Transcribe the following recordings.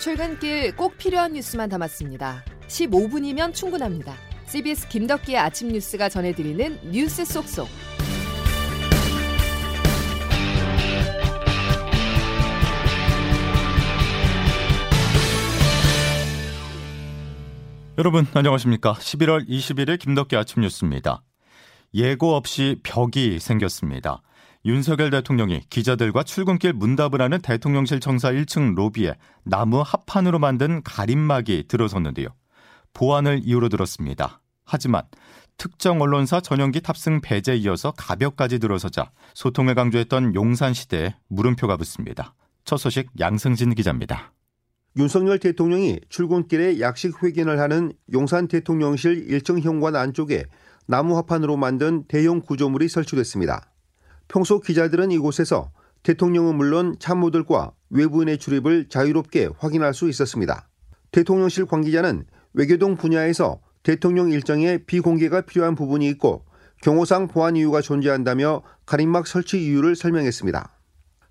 출근길 꼭 필요한 뉴스만 담았습니다. 15분이면 충분합니다. CBS 김덕기의 아침 뉴스가 전해드리는 뉴스 속속. 여러분 안녕하십니까? 11월 21일 김덕기 아침 뉴스입니다. 예고 없이 벽이 생겼습니다. 윤석열 대통령이 기자들과 출근길 문답을 하는 대통령실 청사 1층 로비에 나무 합판으로 만든 가림막이 들어섰는데요. 보안을 이유로 들었습니다. 하지만 특정 언론사 전용기 탑승 배제에 이어서 가벽까지 들어서자 소통을 강조했던 용산시대에 물음표가 붙습니다. 첫 소식 양승진 기자입니다. 윤석열 대통령이 출근길에 약식 회견을 하는 용산 대통령실 1층 현관 안쪽에 나무 화판으로 만든 대형 구조물이 설치됐습니다. 평소 기자들은 이곳에서 대통령은 물론 참모들과 외부인의 출입을 자유롭게 확인할 수 있었습니다. 대통령실 관계자는 외교동 분야에서 대통령 일정에 비공개가 필요한 부분이 있고 경호상 보안 이유가 존재한다며 가림막 설치 이유를 설명했습니다.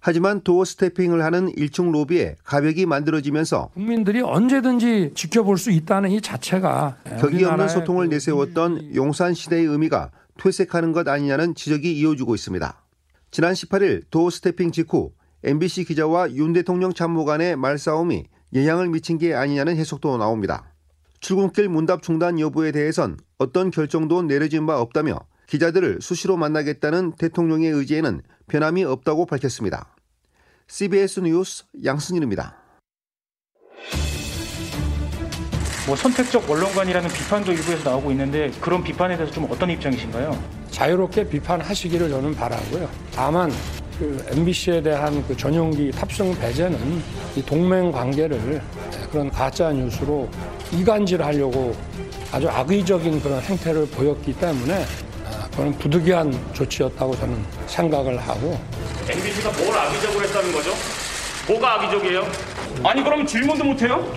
하지만 도어 스태핑을 하는 1층 로비에 가벽이 만들어지면서 국민들이 언제든지 지켜볼 수 있다는 이 자체가 격이 없는 소통을 그 내세웠던 용산 시대의 의미가 퇴색하는 것 아니냐는 지적이 이어지고 있습니다. 지난 18일 도어 스태핑 직후 MBC 기자와 윤 대통령 참모 간의 말싸움이 영향을 미친 게 아니냐는 해석도 나옵니다. 출근길 문답 중단 여부에 대해선 어떤 결정도 내려진 바 없다며 기자들을 수시로 만나겠다는 대통령의 의지에는 변함이 없다고 밝혔습니다. CBS 뉴스 양승일입니다. 뭐 선택적 언론관이라는 비판도 일부에서 나오고 있는데 그런 비판에 대해서 좀 어떤 입장이신가요? 자유롭게 비판하시기를 저는 바라고요. 다만 그 MBC에 대한 그 전용기 탑승 배제는 이 동맹 관계를 그런 가짜 뉴스로 이간질하려고 아주 악의적인 그런 행태를 보였기 때문에 그건 부득이한 조치였다고 저는 생각을 하고 MBC가 뭘 악의적으로 했다는 거죠? 뭐가 악의적이에요? 아니 그럼 질문도 못해요?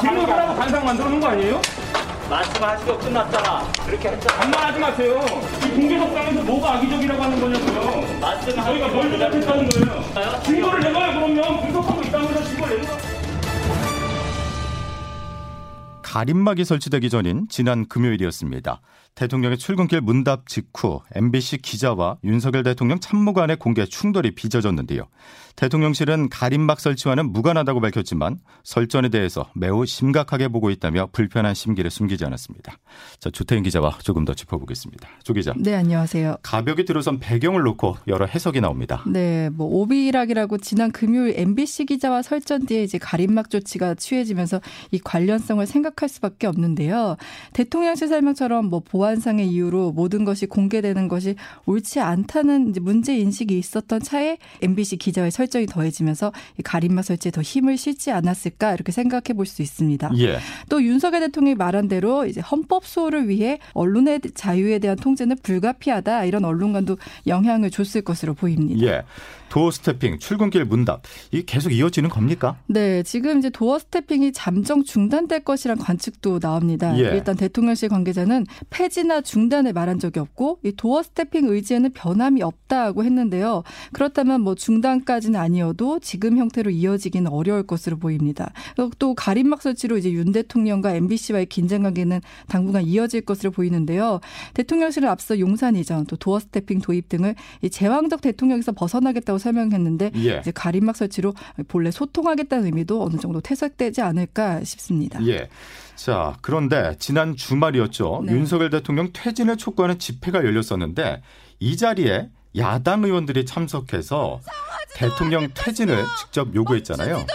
질문하라고 단상 만들어 놓은 거 아니에요? 말씀하시고 끝났잖아. 그렇게 했잖아. 반말하지 마세요. 이 공개석상에서 뭐가 악의적이라고 하는 거냐고요. 말씀하시고 저희가 뭘 조작했다는 거예요? 증거를 내놔요 그러면 분석하고 있다면서 증거를 내놔. 가림막이 설치되기 전인 지난 금요일이었습니다. 대통령의 출근길 문답 직후 MBC 기자와 윤석열 대통령 참모간의 공개 충돌이 빚어졌는데요. 대통령실은 가림막 설치와는 무관하다고 밝혔지만 설전에 대해서 매우 심각하게 보고 있다며 불편한 심기를 숨기지 않았습니다. 자, 조태인 기자와 조금 더 짚어보겠습니다. 조 기자. 네, 안녕하세요. 가벽이 들어선 배경을 놓고 여러 해석이 나옵니다. 네, 뭐 오비락이라고 지난 금요일 MBC 기자와 설전 뒤에 이제 가림막 조치가 취해지면서 이 관련성을 생각할 수밖에 없는데요. 대통령실 설명처럼 뭐 보 안상의 이유로 모든 것이 공개되는 것이 옳지 않다는 문제 인식이 있었던 차에 MBC 기자의 설전이 더해지면서 가림막 설치에 더 힘을 싣지 않았을까 이렇게 생각해 볼 수 있습니다. 예. 또 윤석열 대통령이 말한 대로 이제 헌법 수호를 위해 언론의 자유에 대한 통제는 불가피하다 이런 언론관도 영향을 줬을 것으로 보입니다. 예. doorstepping, 출근길 문답, 이게 계속 이어지는 겁니까? 네, 지금 이제 doorstepping이 잠정 중단될 것이란 관측도 나옵니다. 예. 일단 대통령실 관계자는 폐지나 중단을 말한 적이 없고 이 doorstepping 의지에는 변함이 없다고 했는데요. 그렇다면 뭐 중단까지는 아니어도 지금 형태로 이어지기는 어려울 것으로 보입니다. 또 가림막 설치로 이제 윤 대통령과 MBC와의 긴장 관계는 당분간 이어질 것으로 보이는데요. 대통령실은 앞서 용산 이전 또 도어 스태핑 도입 등을 이 제왕적 대통령에서 벗어나겠다고 설명했는데 예. 이제 가림막 설치로 본래 소통하겠다는 의미도 어느 정도 퇴색되지 않을까 싶습니다. 예. 자, 그런데 지난 주말이었죠. 네. 윤석열 대통령 퇴진을 촉구하는 집회가 열렸었는데 이 자리에 야당 의원들이 참석해서 대통령 퇴진을 직접 요구했잖아요.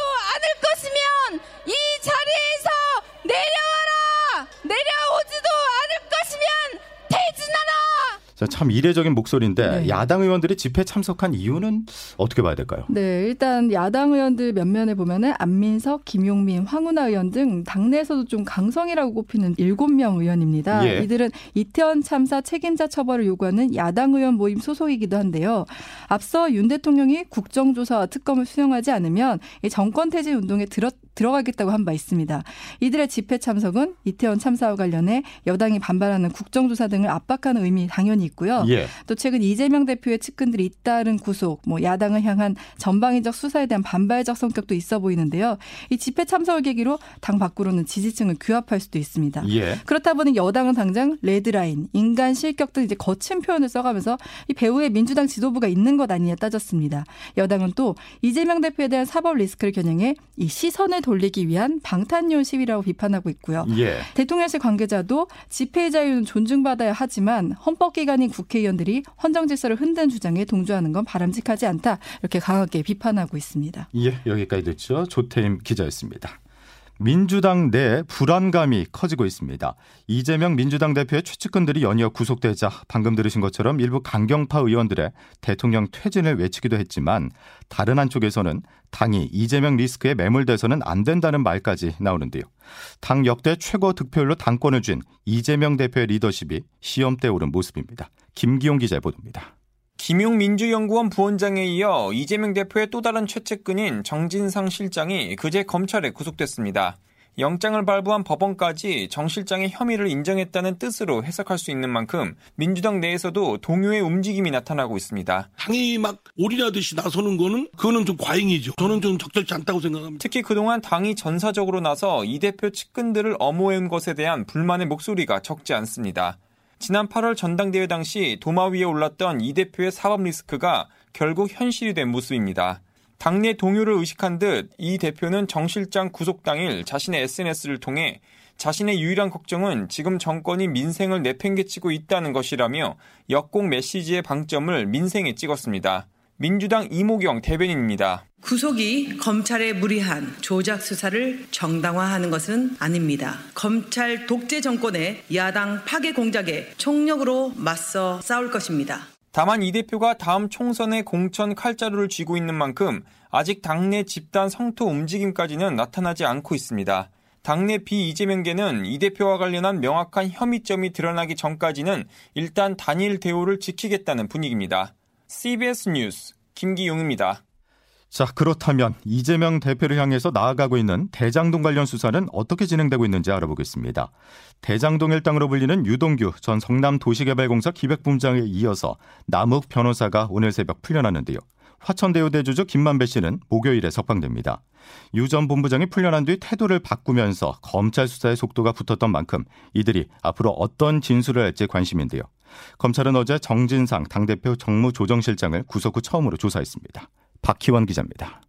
참 이례적인 목소리인데 네. 야당 의원들이 집회 참석한 이유는 어떻게 봐야 될까요? 네, 일단 야당 의원들 몇면에 보면은 안민석, 김용민, 황운하 의원 등 당내에서도 좀 강성이라고 꼽히는 일곱 명 의원입니다. 예. 이들은 이태원 참사 책임자 처벌을 요구하는 야당 의원 모임 소속이기도 한데요. 앞서 윤 대통령이 국정조사와 특검을 수용하지 않으면 이 정권 퇴진 운동에 들었 들어가겠다고 한 바 있습니다. 이들의 집회 참석은 이태원 참사와 관련해 여당이 반발하는 국정조사 등을 압박하는 의미 당연히 있고요. 예. 또 최근 이재명 대표의 측근들이 잇따른 구속, 뭐 야당을 향한 전방위적 수사에 대한 반발적 성격도 있어 보이는데요. 이 집회 참석을 계기로 당 밖으로는 지지층을 규합할 수도 있습니다. 예. 그렇다 보니 여당은 당장 레드라인, 인간 실격 등 이제 거친 표현을 써가면서 이 배후에 민주당 지도부가 있는 것 아니냐 따졌습니다. 여당은 또 이재명 대표에 대한 사법 리스크를 겨냥해 이 시선을 돌리기 위한 방탄용 시위라고 비판하고 있고요. 예. 대통령실 관계자도 집회의 자유는 존중받아야 하지만 헌법기관 인 국회의원들이 헌정 질서를 흔든 주장에 동조하는 건 바람직하지 않다 이렇게 강하게 비판하고 있습니다. 예, 여기까지 듣죠. 조태임 기자였습니다. 민주당 내 불안감이 커지고 있습니다. 이재명 민주당 대표의 최측근들이 연이어 구속되자 방금 들으신 것처럼 일부 강경파 의원들의 대통령 퇴진을 외치기도 했지만 다른 한쪽에서는 당이 이재명 리스크에 매몰돼서는 안 된다는 말까지 나오는데요. 당 역대 최고 득표율로 당권을 쥔 이재명 대표의 리더십이 시험대에 오른 모습입니다. 김기용 기자의 보도입니다. 김용민주연구원 부원장에 이어 이재명 대표의 또 다른 최측근인 정진상 실장이 그제 검찰에 구속됐습니다. 영장을 발부한 법원까지 정 실장의 혐의를 인정했다는 뜻으로 해석할 수 있는 만큼 민주당 내에서도 동요의 움직임이 나타나고 있습니다. 당이 막 올인하듯이 나서는 거는 그거는 좀 과잉이죠. 저는 좀 적절치 않다고 생각합니다. 특히 그동안 당이 전사적으로 나서 이 대표 측근들을 엄호해온 것에 대한 불만의 목소리가 적지 않습니다. 지난 8월 전당대회 당시 도마 위에 올랐던 이 대표의 사법 리스크가 결국 현실이 된 모습입니다. 당내 동요를 의식한 듯 이 대표는 정 실장 구속 당일 자신의 SNS를 통해 자신의 유일한 걱정은 지금 정권이 민생을 내팽개치고 있다는 것이라며 역공 메시지의 방점을 민생에 찍었습니다. 민주당 이모경 대변인입니다. 구속이 검찰의 무리한 조작 수사를 정당화하는 것은 아닙니다. 검찰 독재 정권의 야당 파괴 공작에 총력으로 맞서 싸울 것입니다. 다만 이 대표가 다음 총선에 공천 칼자루를 쥐고 있는 만큼 아직 당내 집단 성토 움직임까지는 나타나지 않고 있습니다. 당내 비이재명계는 이 대표와 관련한 명확한 혐의점이 드러나기 전까지는 일단 단일 대우를 지키겠다는 분위기입니다. CBS 뉴스 김기용입니다. 자, 그렇다면 이재명 대표를 향해서 나아가고 있는 대장동 관련 수사는 어떻게 진행되고 있는지 알아보겠습니다. 대장동 일당으로 불리는 유동규 전 성남도시개발공사 기획본부장에 이어서 남욱 변호사가 오늘 새벽 풀려났는데요. 화천대유 대 주주 김만배 씨는 목요일에 석방됩니다. 유 전 본부장이 풀려난 뒤 태도를 바꾸면서 검찰 수사의 속도가 붙었던 만큼 이들이 앞으로 어떤 진술을 할지 관심인데요. 검찰은 어제 정진상 당대표 정무조정실장을 구속 후 처음으로 조사했습니다. 박희원 기자입니다.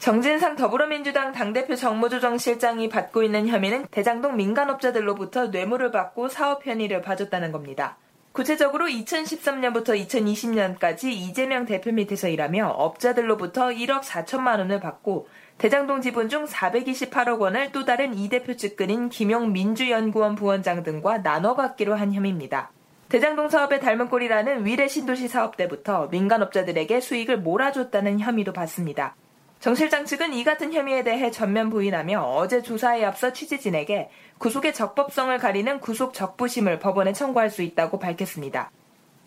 정진상 더불어민주당 당대표 정무조정실장이 받고 있는 혐의는 대장동 민간업자들로부터 뇌물을 받고 사업 편의를 봐줬다는 겁니다. 구체적으로 2013년부터 2020년까지 이재명 대표 밑에서 일하며 업자들로부터 1억 4천만 원을 받고 대장동 지분 중 428억 원을 또 다른 이 대표 측근인 김용 민주연구원 부원장 등과 나눠 갖기로 한 혐의입니다. 대장동 사업의 닮은 꼴이라는 위례 신도시 사업 때부터 민간업자들에게 수익을 몰아줬다는 혐의도 받습니다. 정 실장 측은 이 같은 혐의에 대해 전면 부인하며 어제 조사에 앞서 취재진에게 구속의 적법성을 가리는 구속 적부심을 법원에 청구할 수 있다고 밝혔습니다.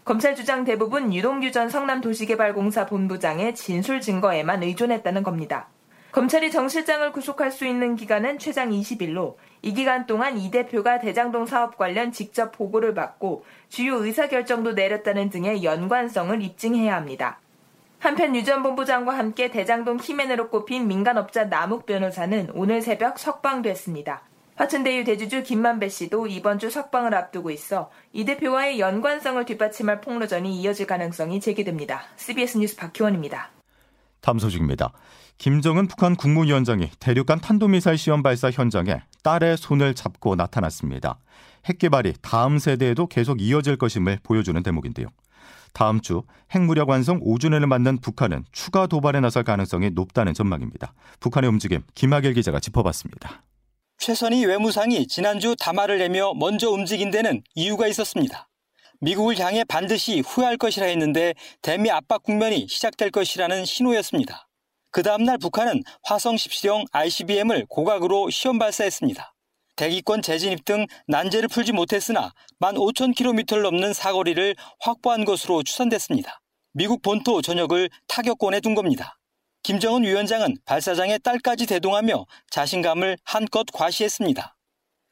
검찰 주장 대부분 유동규 전 성남도시개발공사 본부장의 진술 증거에만 의존했다는 겁니다. 검찰이 정 실장을 구속할 수 있는 기간은 최장 20일로 이 기간 동안 이 대표가 대장동 사업 관련 직접 보고를 받고 주요 의사결정도 내렸다는 등의 연관성을 입증해야 합니다. 한편 유전 본부장과 함께 대장동 키맨으로 꼽힌 민간업자 남욱 변호사는 오늘 새벽 석방됐습니다. 화천대유 대주주 김만배 씨도 이번 주 석방을 앞두고 있어 이 대표와의 연관성을 뒷받침할 폭로전이 이어질 가능성이 제기됩니다. CBS 뉴스 박희원입니다. 다음 소식입니다. 김정은 북한 국무위원장이 대륙간 탄도미사일 시험 발사 현장에 딸의 손을 잡고 나타났습니다. 핵 개발이 다음 세대에도 계속 이어질 것임을 보여주는 대목인데요. 다음 주 핵무력 완성 5주년을 맞는 북한은 추가 도발에 나설 가능성이 높다는 전망입니다. 북한의 움직임 김학일 기자가 짚어봤습니다. 최선희 외무상이 지난주 담화를 내며 먼저 움직인 데는 이유가 있었습니다. 미국을 향해 반드시 후회할 것이라 했는데 대미 압박 국면이 시작될 것이라는 신호였습니다. 그 다음날 북한은 화성 17형 ICBM을 고각으로 시험 발사했습니다. 대기권 재진입 등 난제를 풀지 못했으나 15,000km를 넘는 사거리를 확보한 것으로 추산됐습니다. 미국 본토 전역을 타격권에 둔 겁니다. 김정은 위원장은 발사장의 딸까지 대동하며 자신감을 한껏 과시했습니다.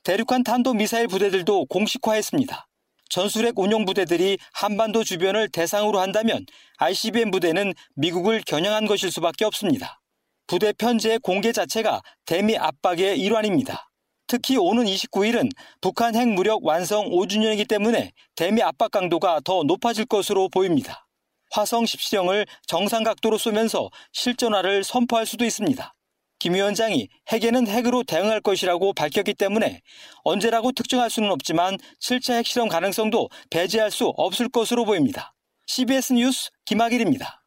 대륙간 탄도 미사일 부대들도 공식화했습니다. 전술핵 운용 부대들이 한반도 주변을 대상으로 한다면 ICBM 부대는 미국을 겨냥한 것일 수밖에 없습니다. 부대 편제의 공개 자체가 대미 압박의 일환입니다. 특히 오는 29일은 북한 핵 무력 완성 5주년이기 때문에 대미 압박 강도가 더 높아질 것으로 보입니다. 화성 10시령을 정상 각도로 쏘면서 실전화를 선포할 수도 있습니다. 김 위원장이 핵에는 핵으로 대응할 것이라고 밝혔기 때문에 언제라고 특정할 수는 없지만 7차 핵실험 가능성도 배제할 수 없을 것으로 보입니다. CBS 뉴스 김학일입니다.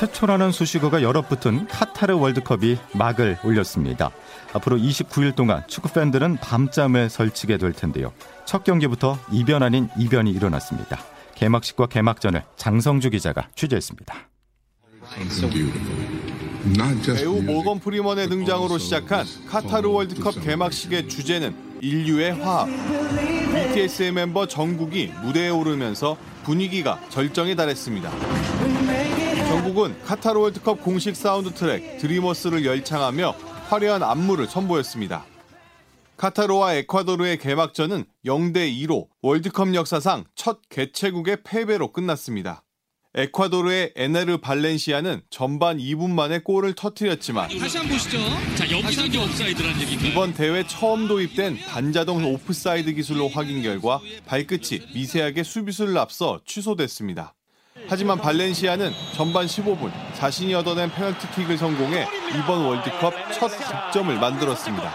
최초라는 수식어가 여러 붙은 카타르 월드컵이 막을 올렸습니다. 앞으로 29일 동안 축구 팬들은 밤잠을 설치게 될 텐데요. 첫 경기부터 이변 아닌 이변이 일어났습니다. 개막식과 개막전을 장성주 기자가 취재했습니다. 배우 모건 프리먼의 등장으로 시작한 카타르 월드컵 개막식의 주제는 인류의 화합. BTS의 멤버 정국이 무대에 오르면서 분위기가 절정에 달했습니다. 정국은 카타르 월드컵 공식 사운드 트랙 Dreamers를 열창하며 화려한 안무를 선보였습니다. 카타르와 에콰도르의 개막전은 0대 2로 월드컵 역사상 첫 개최국의 패배로 끝났습니다. 에콰도르의 에네르 발렌시아는 전반 2분 만에 골을 터뜨렸지만 다시 한 번 보시죠. 자, 여기서 이제 오프사이드라는 얘기인가요? 이번 대회 처음 도입된 반자동 오프사이드 기술로 확인 결과 발끝이 미세하게 수비수를 앞서 취소됐습니다. 하지만 발렌시아는 전반 15분 자신이 얻어낸 페널티킥을 성공해 이번 월드컵 첫 득점을 만들었습니다.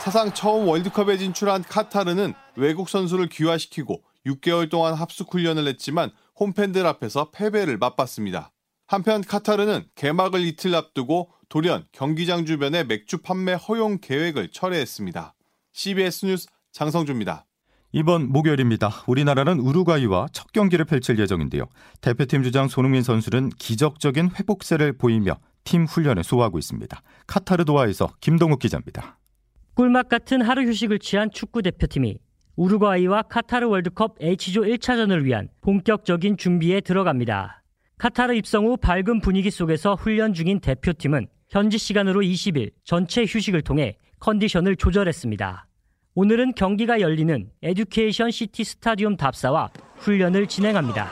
사상 처음 월드컵에 진출한 카타르는 외국 선수를 귀화시키고 6개월 동안 합숙 훈련을 했지만 홈팬들 앞에서 패배를 맛봤습니다. 한편 카타르는 개막을 이틀 앞두고 돌연 경기장 주변의 맥주 판매 허용 계획을 철회했습니다. CBS 뉴스 장성주입니다. 이번 목요일입니다. 우리나라는 우루과이와 첫 경기를 펼칠 예정인데요. 대표팀 주장 손흥민 선수는 기적적인 회복세를 보이며 팀 훈련을 소화하고 있습니다. 카타르 도하에서 김동욱 기자입니다. 꿀맛 같은 하루 휴식을 취한 축구 대표팀이 우루과이와 카타르 월드컵 H조 1차전을 위한 본격적인 준비에 들어갑니다. 카타르 입성 후 밝은 분위기 속에서 훈련 중인 대표팀은 현지 시간으로 20일 전체 휴식을 통해 컨디션을 조절했습니다. 오늘은 경기가 열리는 에듀케이션 시티 스타디움 답사와 훈련을 진행합니다.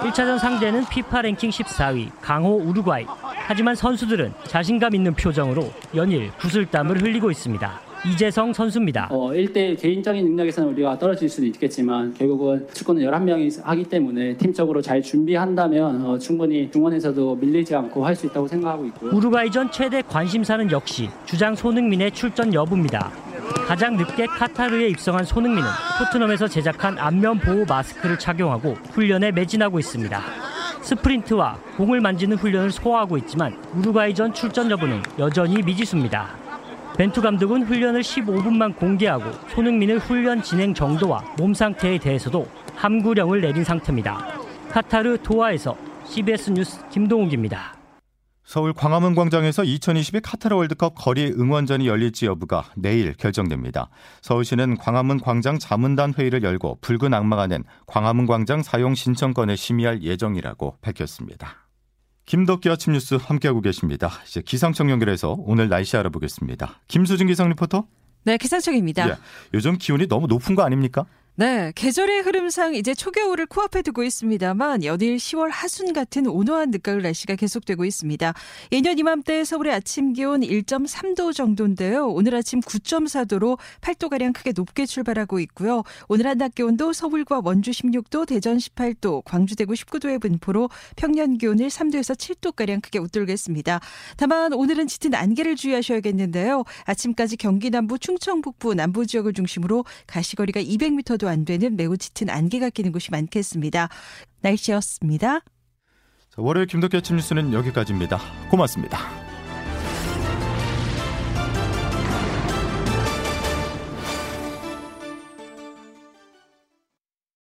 1차전 상대는 피파 랭킹 14위 강호 우루과이. 하지만 선수들은 자신감 있는 표정으로 연일 구슬땀을 흘리고 있습니다. 이재성 선수입니다. 어, 1대1 개인적인 능력에서는 우리가 떨어질 수는 있겠지만 결국은 축구는 11명이 하기 때문에 팀적으로 잘 준비한다면 어, 충분히 중원에서도 밀리지 않고 할 수 있다고 생각하고 있고요. 우루과이전 최대 관심사는 역시 주장 손흥민의 출전 여부입니다. 가장 늦게 카타르에 입성한 손흥민은 토트넘에서 제작한 안면 보호 마스크를 착용하고 훈련에 매진하고 있습니다. 스프린트와 공을 만지는 훈련을 소화하고 있지만 우루과이전 출전 여부는 여전히 미지수입니다. 벤투 감독은 훈련을 15분만 공개하고 손흥민의 훈련 진행 정도와 몸 상태에 대해서도 함구령을 내린 상태입니다. 카타르 도하에서 CBS 뉴스 김동욱입니다. 서울 광화문 광장에서 2022 카타르 월드컵 거리 응원전이 열릴지 여부가 내일 결정됩니다. 서울시는 광화문 광장 자문단 회의를 열고 붉은 악마가 낸 광화문 광장 사용 신청권을 심의할 예정이라고 밝혔습니다. 김덕기 아침 뉴스 함께하고 계십니다. 이제 기상청 연결해서 오늘 날씨 알아보겠습니다. 김수진 기상 리포터. 네, 기상청입니다. 예, 요즘 기온이 너무 높은 거 아닙니까? 네, 계절의 흐름상 이제 초겨울을 코앞에 두고 있습니다만 연일 10월 하순 같은 온화한 늦가을 날씨가 계속되고 있습니다. 예년 이맘때 서울의 아침 기온 1.3도 정도인데요. 오늘 아침 9.4도로 8도가량 크게 높게 출발하고 있고요. 오늘 한낮 기온도 서울과 원주 16도, 대전 18도, 광주 대구 19도의 분포로 평년 기온을 3도에서 7도가량 크게 웃돌겠습니다. 다만 오늘은 짙은 안개를 주의하셔야겠는데요. 아침까지 경기 남부, 충청 북부, 남부 지역을 중심으로 가시거리가 200m 도 안 되는 매우 짙은 안개가 끼는 곳이 많겠습니다. 날씨였습니다. 월요일 김덕기 아침 뉴스는 여기까지입니다. 고맙습니다.